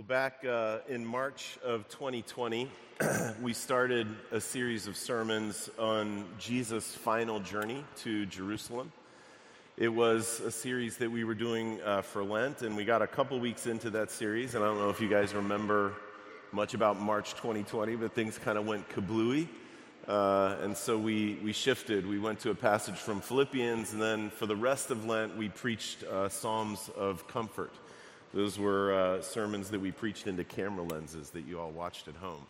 Well, back uh, in March of 2020, we started a series of sermons on Jesus' final journey to Jerusalem. It was a series that we were doing uh, for Lent, and we got a couple weeks into that series. And I don't know if you guys remember much about March 2020, but things kind of went kablooey. Uh, and so we, we shifted. We went to a passage from Philippians, and then for the rest of Lent, we preached uh, Psalms of Comfort. Those were uh, sermons that we preached into camera lenses that you all watched at home.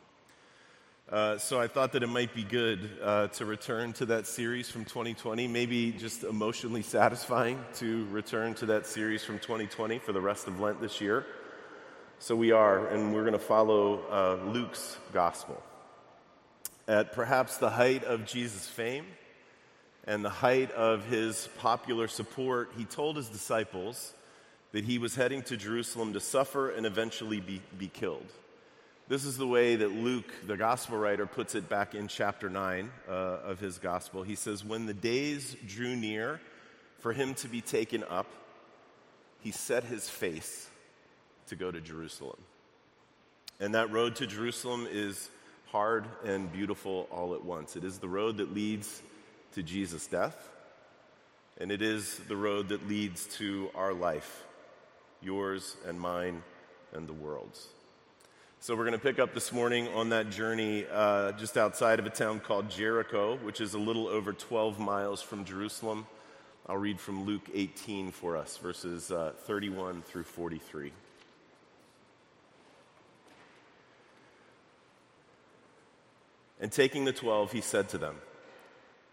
Uh, so I thought that it might be good uh, to return to that series from 2020, maybe just emotionally satisfying to return to that series from 2020 for the rest of Lent this year. So we are, and we're going to follow uh, Luke's gospel. At perhaps the height of Jesus' fame and the height of his popular support, he told his disciples that he was heading to Jerusalem to suffer and eventually be, be killed. This is the way that Luke, the gospel writer, puts it back in chapter 9 uh, of his gospel. He says, When the days drew near for him to be taken up, he set his face to go to Jerusalem. And that road to Jerusalem is hard and beautiful all at once. It is the road that leads to Jesus' death, and it is the road that leads to our life yours and mine and the world's. So, we're going to pick up this morning on that journey uh, just outside of a town called Jericho, which is a little over 12 miles from Jerusalem. I'll read from Luke 18 for us, verses uh, 31 through 43. And taking the twelve, he said to them,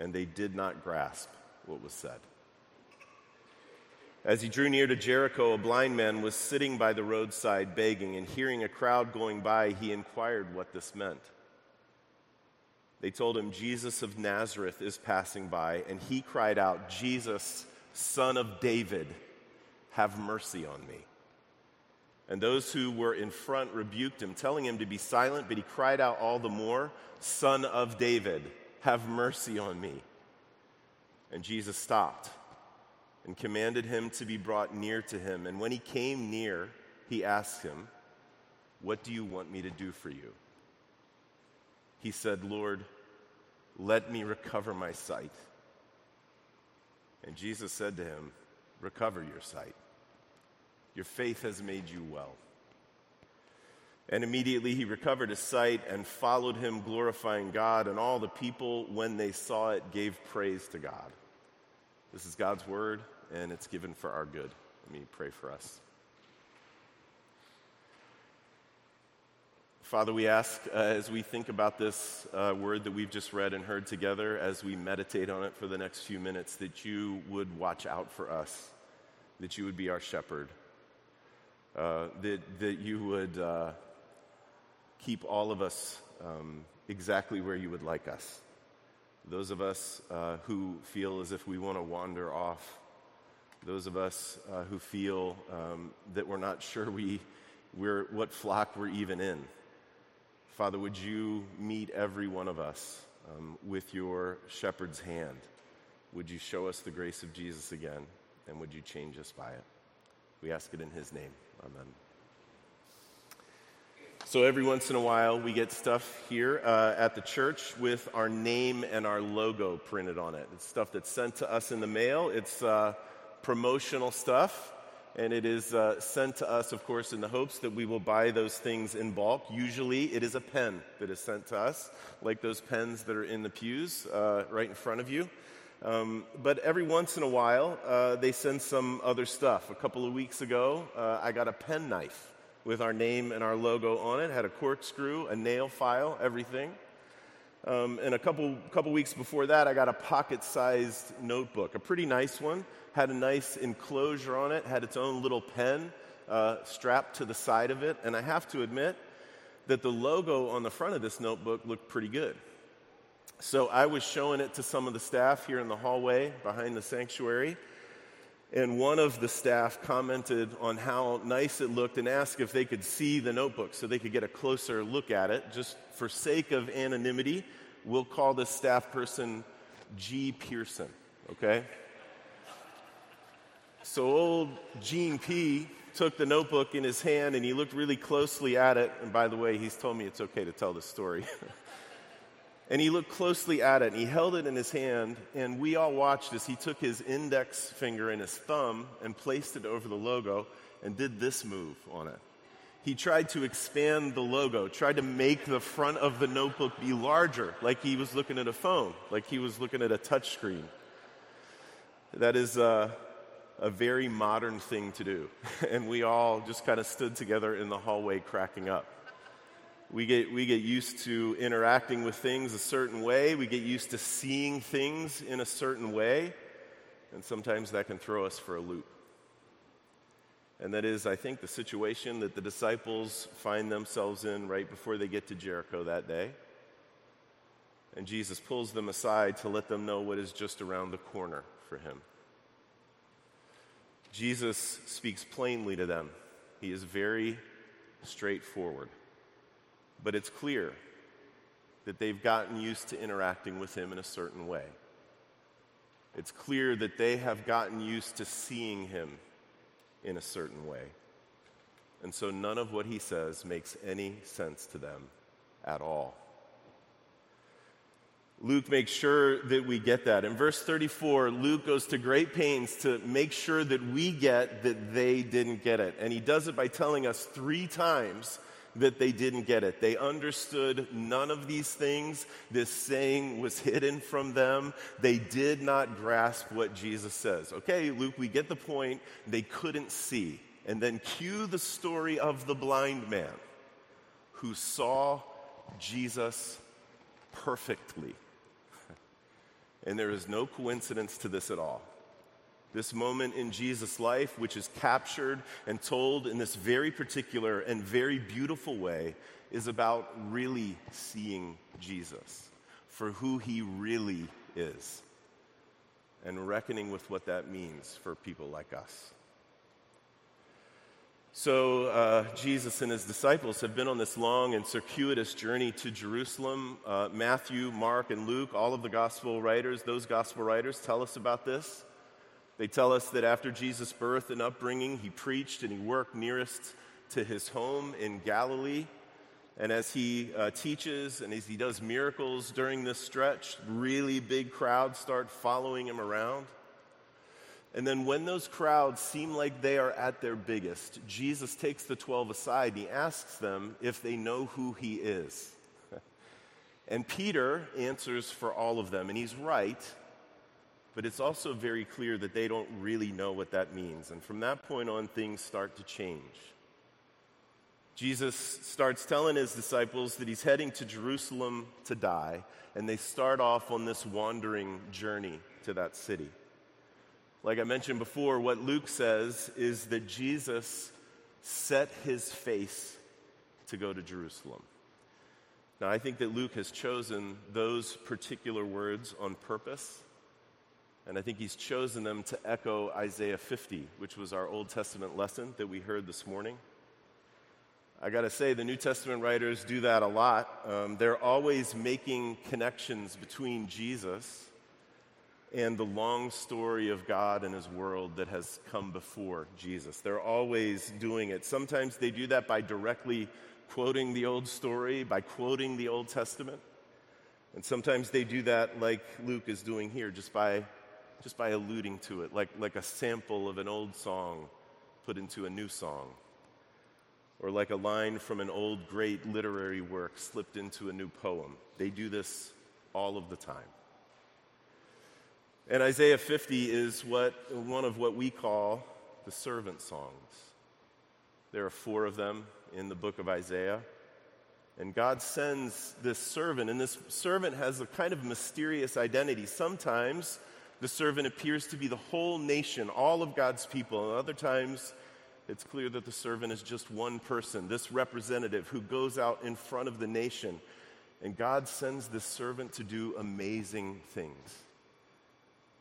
and they did not grasp what was said. As he drew near to Jericho, a blind man was sitting by the roadside begging, and hearing a crowd going by, he inquired what this meant. They told him, Jesus of Nazareth is passing by, and he cried out, Jesus, son of David, have mercy on me. And those who were in front rebuked him, telling him to be silent, but he cried out all the more, Son of David, have mercy on me. And Jesus stopped and commanded him to be brought near to him. And when he came near, he asked him, What do you want me to do for you? He said, Lord, let me recover my sight. And Jesus said to him, Recover your sight. Your faith has made you well. And immediately he recovered his sight and followed him, glorifying God. And all the people, when they saw it, gave praise to God. This is God's word, and it's given for our good. Let me pray for us. Father, we ask uh, as we think about this uh, word that we've just read and heard together, as we meditate on it for the next few minutes, that you would watch out for us, that you would be our shepherd, uh, that, that you would uh, keep all of us um, exactly where you would like us. Those of us uh, who feel as if we want to wander off, those of us uh, who feel um, that we're not sure we, we're, what flock we're even in. Father, would you meet every one of us um, with your shepherd's hand? Would you show us the grace of Jesus again? And would you change us by it? We ask it in his name. Amen. So every once in a while, we get stuff here uh, at the church with our name and our logo printed on it. It's stuff that's sent to us in the mail. It's uh, promotional stuff, and it is uh, sent to us, of course, in the hopes that we will buy those things in bulk. Usually, it is a pen that is sent to us, like those pens that are in the pews uh, right in front of you. Um, but every once in a while, uh, they send some other stuff. A couple of weeks ago, uh, I got a pen knife with our name and our logo on it. Had a corkscrew, a nail file, everything. Um, and a couple, couple weeks before that, I got a pocket sized notebook, a pretty nice one. Had a nice enclosure on it, had its own little pen. uh, strapped to the side of it, and I have to admit that the logo on the front of this notebook looked pretty good. So I was showing it to some of the staff here in the hallway behind the sanctuary, and one of the staff commented on how nice it looked and asked if they could see the notebook so they could get a closer look at it. Just for sake of anonymity, we'll call this staff person G. Pearson, okay? So old Gene P took the notebook in his hand and he looked really closely at it. And by the way, he's told me it's okay to tell the story. and he looked closely at it and he held it in his hand. And we all watched as he took his index finger and his thumb and placed it over the logo and did this move on it. He tried to expand the logo, tried to make the front of the notebook be larger, like he was looking at a phone, like he was looking at a touchscreen. That is, uh, a very modern thing to do. and we all just kind of stood together in the hallway cracking up. We get, we get used to interacting with things a certain way, we get used to seeing things in a certain way, and sometimes that can throw us for a loop. And that is, I think, the situation that the disciples find themselves in right before they get to Jericho that day. And Jesus pulls them aside to let them know what is just around the corner for him. Jesus speaks plainly to them. He is very straightforward. But it's clear that they've gotten used to interacting with him in a certain way. It's clear that they have gotten used to seeing him in a certain way. And so none of what he says makes any sense to them at all. Luke makes sure that we get that. In verse 34, Luke goes to great pains to make sure that we get that they didn't get it. And he does it by telling us three times that they didn't get it. They understood none of these things. This saying was hidden from them. They did not grasp what Jesus says. Okay, Luke, we get the point. They couldn't see. And then cue the story of the blind man who saw Jesus perfectly. And there is no coincidence to this at all. This moment in Jesus' life, which is captured and told in this very particular and very beautiful way, is about really seeing Jesus for who he really is and reckoning with what that means for people like us. So, uh, Jesus and his disciples have been on this long and circuitous journey to Jerusalem. Uh, Matthew, Mark, and Luke, all of the gospel writers, those gospel writers, tell us about this. They tell us that after Jesus' birth and upbringing, he preached and he worked nearest to his home in Galilee. And as he uh, teaches and as he does miracles during this stretch, really big crowds start following him around. And then, when those crowds seem like they are at their biggest, Jesus takes the 12 aside and he asks them if they know who he is. and Peter answers for all of them, and he's right, but it's also very clear that they don't really know what that means. And from that point on, things start to change. Jesus starts telling his disciples that he's heading to Jerusalem to die, and they start off on this wandering journey to that city. Like I mentioned before, what Luke says is that Jesus set his face to go to Jerusalem. Now, I think that Luke has chosen those particular words on purpose, and I think he's chosen them to echo Isaiah 50, which was our Old Testament lesson that we heard this morning. I got to say, the New Testament writers do that a lot. Um, they're always making connections between Jesus and the long story of God and His world that has come before Jesus. They're always doing it. Sometimes they do that by directly quoting the old story, by quoting the Old Testament. And sometimes they do that like Luke is doing here, just by, just by alluding to it, like, like a sample of an old song put into a new song, or like a line from an old great literary work slipped into a new poem. They do this all of the time. And Isaiah 50 is what, one of what we call the servant songs. There are four of them in the book of Isaiah. And God sends this servant, and this servant has a kind of mysterious identity. Sometimes the servant appears to be the whole nation, all of God's people, and other times it's clear that the servant is just one person, this representative who goes out in front of the nation. And God sends this servant to do amazing things.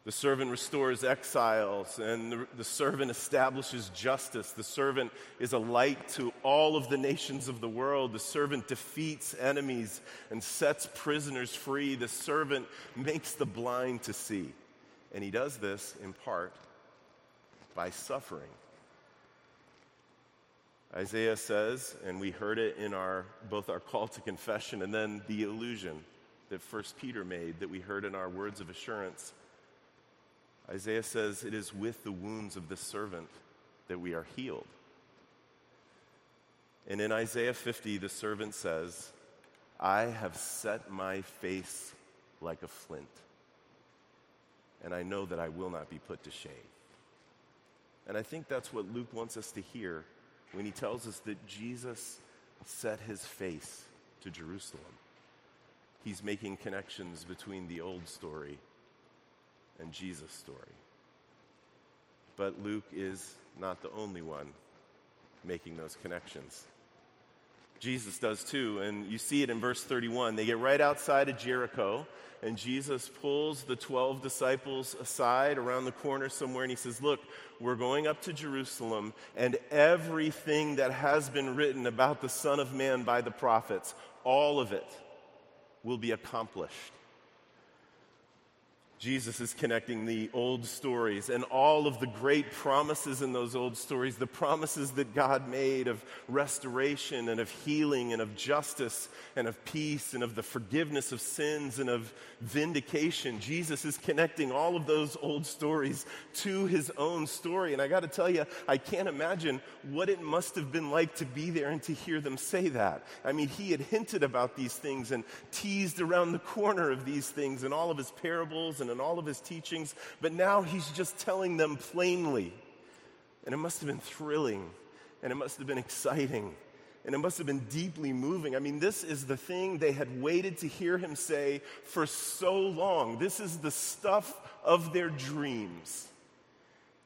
The servant restores exiles, and the, the, servant establishes justice. The servant is a light to all of the nations of the world. The servant defeats enemies and sets prisoners free. The servant makes the blind to see. And he does this in part by suffering. Isaiah says, and we heard it in our both our call to confession and then the allusion that First Peter made that we heard in our words of assurance. Isaiah says, It is with the wounds of the servant that we are healed. And in Isaiah 50, the servant says, I have set my face like a flint, and I know that I will not be put to shame. And I think that's what Luke wants us to hear when he tells us that Jesus set his face to Jerusalem. He's making connections between the old story and Jesus' story. But Luke is not the only one making those connections. Jesus does too, and you see it in verse 31. They get right outside of Jericho, and Jesus pulls the 12 disciples aside around the corner somewhere, and he says, Look, we're going up to Jerusalem, and everything that has been written about the Son of Man by the prophets, all of it will be accomplished. Jesus is connecting the old stories and all of the great promises in those old stories, the promises that God made of restoration and of healing and of justice and of peace and of the forgiveness of sins and of vindication. Jesus is connecting all of those old stories to his own story. And I got to tell you, I can't imagine what it must have been like to be there and to hear them say that. I mean, he had hinted about these things and teased around the corner of these things in all of his parables and and all of his teachings, but now he's just telling them plainly. And it must have been thrilling, and it must have been exciting, and it must have been deeply moving. I mean, this is the thing they had waited to hear him say for so long. This is the stuff of their dreams.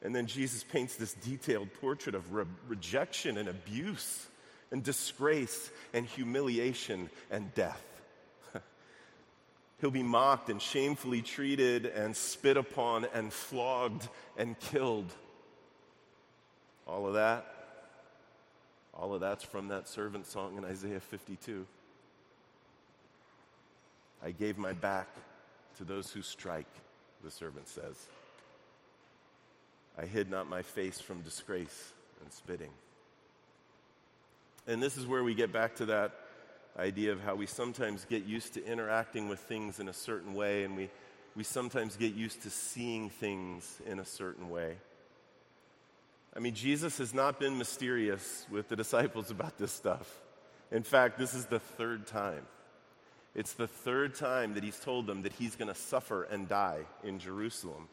And then Jesus paints this detailed portrait of re- rejection and abuse and disgrace and humiliation and death. He'll be mocked and shamefully treated and spit upon and flogged and killed. All of that, all of that's from that servant song in Isaiah 52. I gave my back to those who strike, the servant says. I hid not my face from disgrace and spitting. And this is where we get back to that idea of how we sometimes get used to interacting with things in a certain way, and we, we sometimes get used to seeing things in a certain way. I mean, Jesus has not been mysterious with the disciples about this stuff. In fact, this is the third time. It's the third time that he's told them that he's going to suffer and die in Jerusalem.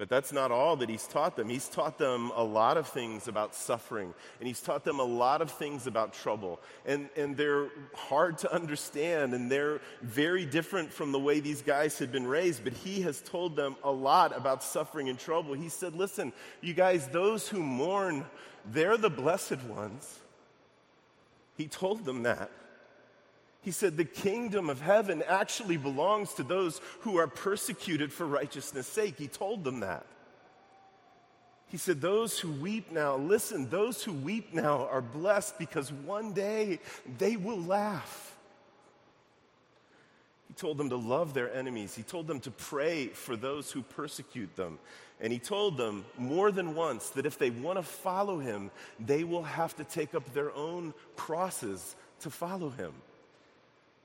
But that's not all that he's taught them. He's taught them a lot of things about suffering, and he's taught them a lot of things about trouble. And, and they're hard to understand, and they're very different from the way these guys had been raised. But he has told them a lot about suffering and trouble. He said, Listen, you guys, those who mourn, they're the blessed ones. He told them that. He said, The kingdom of heaven actually belongs to those who are persecuted for righteousness' sake. He told them that. He said, Those who weep now, listen, those who weep now are blessed because one day they will laugh. He told them to love their enemies. He told them to pray for those who persecute them. And he told them more than once that if they want to follow him, they will have to take up their own crosses to follow him.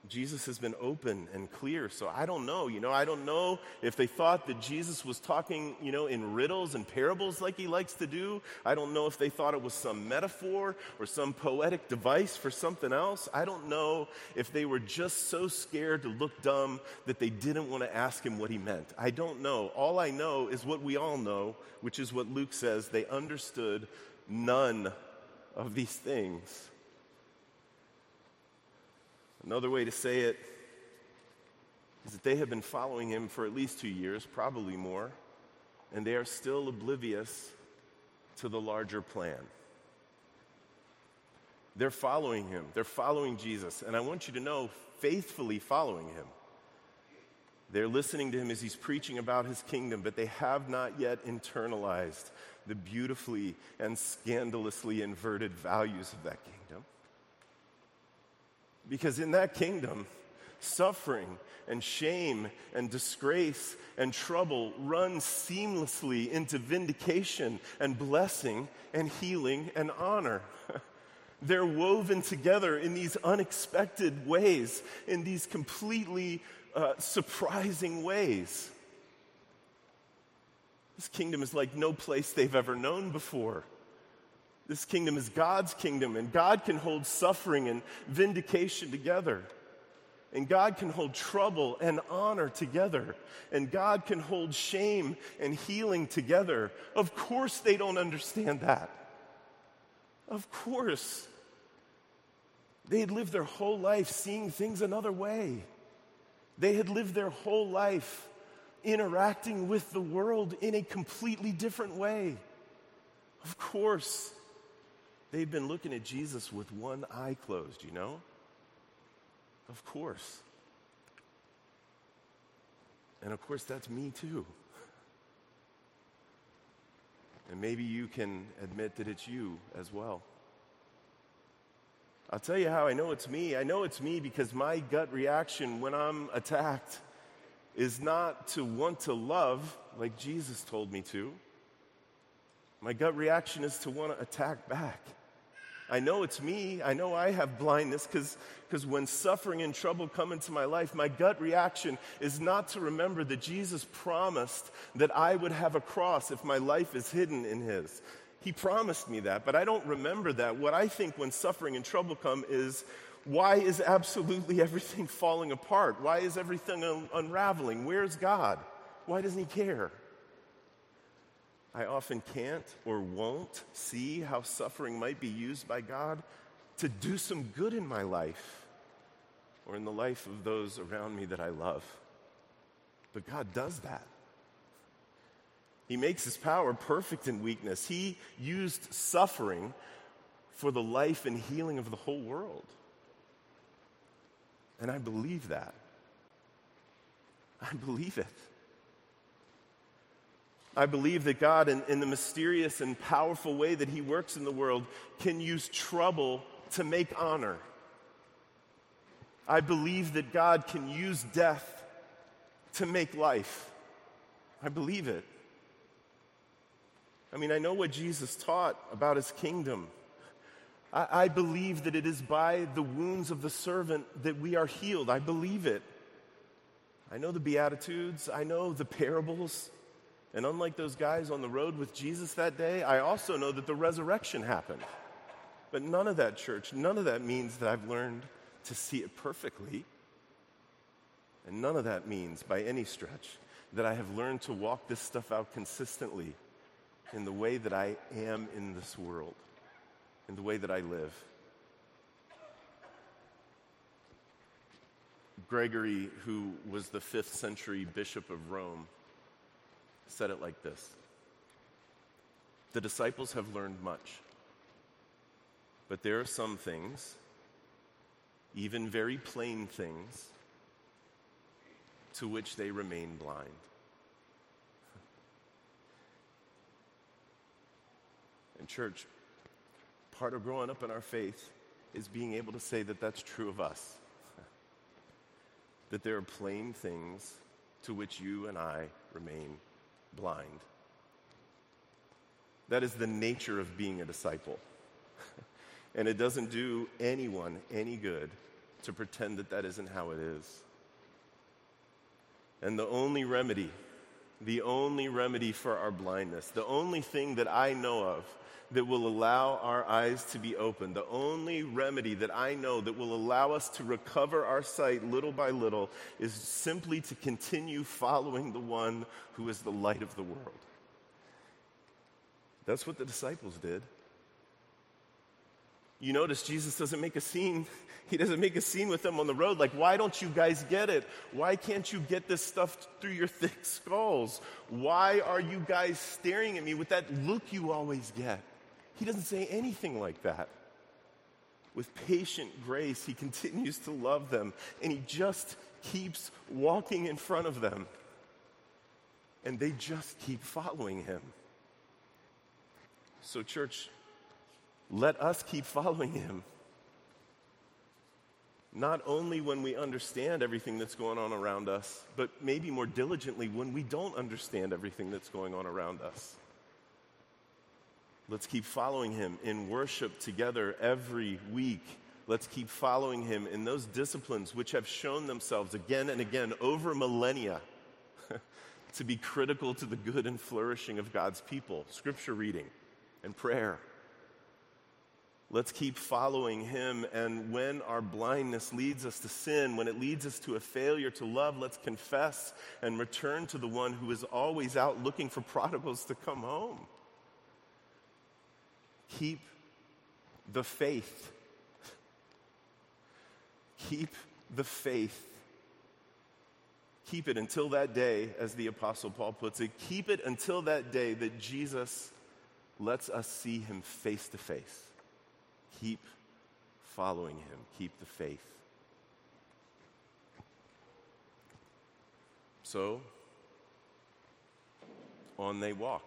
Jesus has been open and clear. So I don't know. You know, I don't know if they thought that Jesus was talking, you know, in riddles and parables like he likes to do. I don't know if they thought it was some metaphor or some poetic device for something else. I don't know if they were just so scared to look dumb that they didn't want to ask him what he meant. I don't know. All I know is what we all know, which is what Luke says. They understood none of these things. Another way to say it is that they have been following him for at least two years, probably more, and they are still oblivious to the larger plan. They're following him, they're following Jesus. And I want you to know, faithfully following him. They're listening to him as he's preaching about his kingdom, but they have not yet internalized the beautifully and scandalously inverted values of that kingdom. Because in that kingdom, suffering and shame and disgrace and trouble run seamlessly into vindication and blessing and healing and honor. They're woven together in these unexpected ways, in these completely uh, surprising ways. This kingdom is like no place they've ever known before. This kingdom is God's kingdom, and God can hold suffering and vindication together. And God can hold trouble and honor together. And God can hold shame and healing together. Of course, they don't understand that. Of course. They had lived their whole life seeing things another way. They had lived their whole life interacting with the world in a completely different way. Of course, they've been looking at Jesus with one eye closed, you know? Of course. And of course, that's me too. And maybe you can admit that it's you as well. I'll tell you how I know it's me. I know it's me because my gut reaction when I'm attacked is not to want to love like Jesus told me to. My gut reaction is to want to attack back. I know it's me. I know I have blindness because when suffering and trouble come into my life, my gut reaction is not to remember that Jesus promised that I would have a cross if my life is hidden in His. He promised me that, but I don't remember that. What I think when suffering and trouble come is why is absolutely everything falling apart? Why is everything un- unraveling? Where's God? Why doesn't He care? I often can't or won't see how suffering might be used by God to do some good in my life or in the life of those around me that I love. But God does that. He makes his power perfect in weakness. He used suffering for the life and healing of the whole world. And I believe that. I believe it. I believe that God, in, in, the mysterious and powerful way that He works in the world, can use trouble to make honor. I believe that God can use death to make life. I believe it. I mean, I know what Jesus taught about his kingdom. I, I, believe that it is by the wounds of the servant that we are healed. I believe it. I know the Beatitudes, I know the parables. And unlike those guys on the road with Jesus that day, I also know that the resurrection happened. But none of that, church, none of that means that I've learned to see it perfectly. And none of that means, by any stretch, that I have learned to walk this stuff out consistently in the way that I am in this world, in the way that I live. Gregory, who was the fifth century bishop of Rome, said it like this The disciples have learned much, but there are some things, even very plain things, to which they remain blind. And, church, part of growing up in our faith is being able to say that that's true of us. that there are plain things to which you and I remain blind. That is the nature of being a disciple. and it doesn't do anyone any good to pretend that that isn't how it is. And the only remedy, the only remedy for our blindness, the only thing that I know of that will allow our eyes to be open, the only remedy that I know that will allow us to recover our sight little by little, is simply to continue following the one who is the light of the world. That's what the disciples did. You notice Jesus doesn't make a scene. He doesn't make a scene with them on the road like, why don't you guys get it? Why can't you get this stuff through your thick skulls? Why are you guys staring at me with that look you always get? He doesn't say anything like that. with patient grace, he continues to love them, and he just keeps walking in front of them. And they just keep following him. So, church, let us keep following him. Not only when we understand everything that's going on around us, but maybe more diligently when we don't understand everything that's going on around us. Let's keep following him in worship together every week. Let's keep following him in those disciplines which have shown themselves again and again over millennia to be critical to the good and flourishing of God's people scripture reading and prayer. Let's keep following him. And when our blindness leads us to sin, when it leads us to a failure to love, let's confess and return to the one who is always out looking for prodigals to come home. Keep the faith. Keep the faith. Keep it until that day, as the Apostle Paul puts it, keep it until that day that Jesus lets us see him face to face. Keep following him, keep the faith. So, on they walk.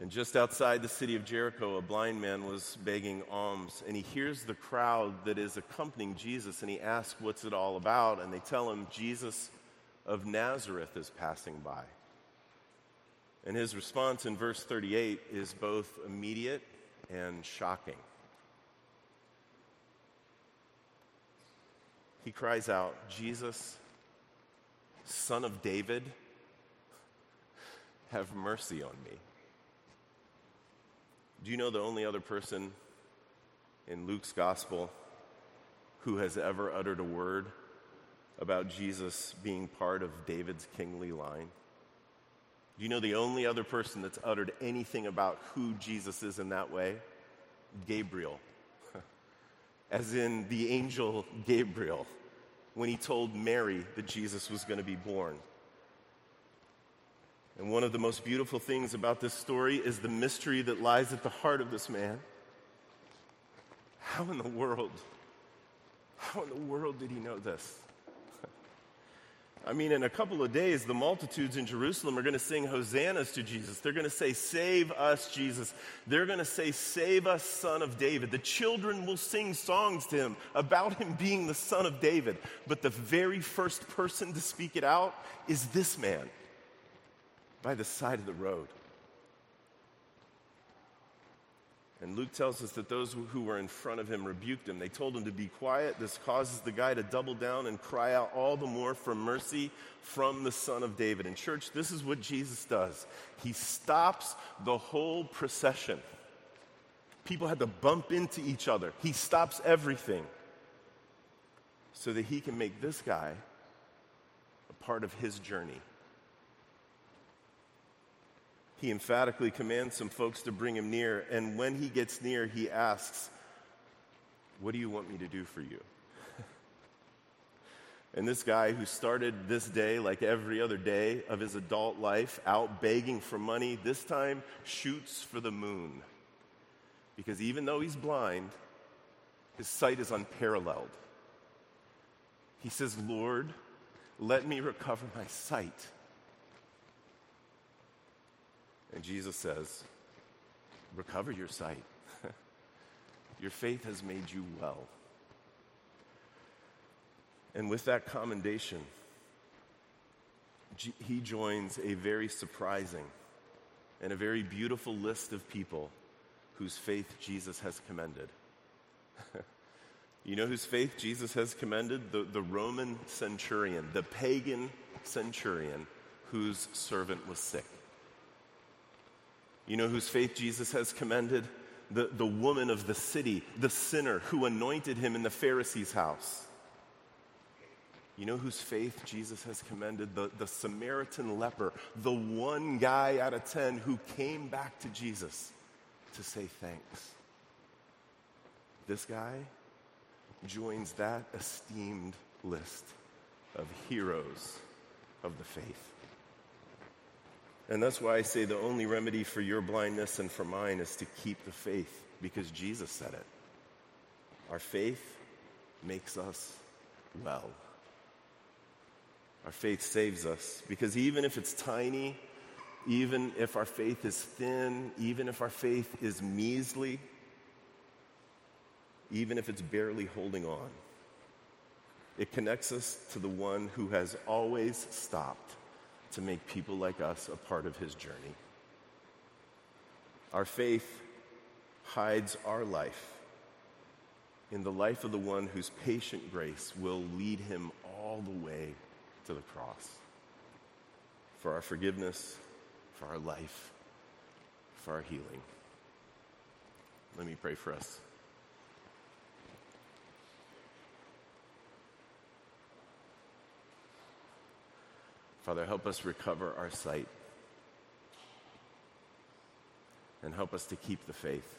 And just outside the city of Jericho, a blind man was begging alms, and he hears the crowd that is accompanying Jesus, and he asks, What's it all about? And they tell him, Jesus of Nazareth is passing by. And his response in verse 38 is both immediate and shocking. He cries out, Jesus, son of David, have mercy on me. Do you know the only other person in Luke's gospel who has ever uttered a word about Jesus being part of David's kingly line? Do you know the only other person that's uttered anything about who Jesus is in that way? Gabriel. As in the angel Gabriel, when he told Mary that Jesus was going to be born. And one of the most beautiful things about this story is the mystery that lies at the heart of this man. How in the world, how in the world did he know this? I mean, in a couple of days, the multitudes in Jerusalem are going to sing hosannas to Jesus. They're going to say, Save us, Jesus. They're going to say, Save us, Son of David. The children will sing songs to him about him being the Son of David. But the very first person to speak it out is this man by the side of the road. And Luke tells us that those who were in front of him rebuked him. They told him to be quiet. This causes the guy to double down and cry out all the more for mercy from the Son of David. In church, this is what Jesus does He stops the whole procession. People had to bump into each other. He stops everything so that he can make this guy a part of his journey he emphatically commands some folks to bring him near. And when he gets near, he asks, What do you want me to do for you? and this guy who started this day like every other day of his adult life out begging for money, this time shoots for the moon. Because even though he's blind, his sight is unparalleled. He says, Lord, let me recover my sight. And Jesus says, Recover your sight. your faith has made you well. And with that commendation, he joins a very surprising and a very beautiful list of people whose faith Jesus has commended. you know whose faith Jesus has commended? The, the Roman centurion, the pagan centurion whose servant was sick. You know whose faith Jesus has commended? The, the woman of the city, the sinner who anointed him in the Pharisee's house. You know whose faith Jesus has commended? The, the Samaritan leper, the one guy out of ten who came back to Jesus to say thanks. This guy joins that esteemed list of heroes of the faith. And that's why I say the only remedy for your blindness and for mine is to keep the faith. because Jesus said it. Our faith makes us well. Our faith saves us because even if it's tiny, even if our faith is thin, even if our faith is measly, even if it's barely holding on, it connects us to the one who has always stopped to make people like us a part of his journey. Our faith hides our life in the life of the one whose patient grace will lead him all the way to the cross for our forgiveness, for our life, for our healing. Let me pray for us. Father, help us recover our sight and help us to keep the faith.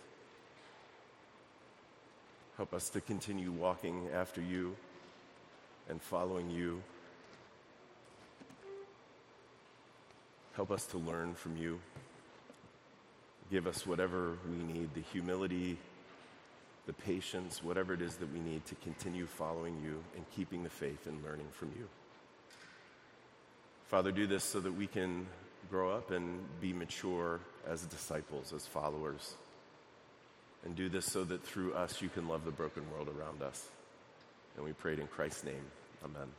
Help us to continue walking after you and following you. Help us to learn from you. Give us whatever we need the humility, the patience, whatever it is that we need to continue following you and keeping the faith and learning from you. Father, do this so that we can grow up and be mature as disciples, as followers. And do this so that through us you can love the broken world around us. And we pray it in Christ's name. Amen.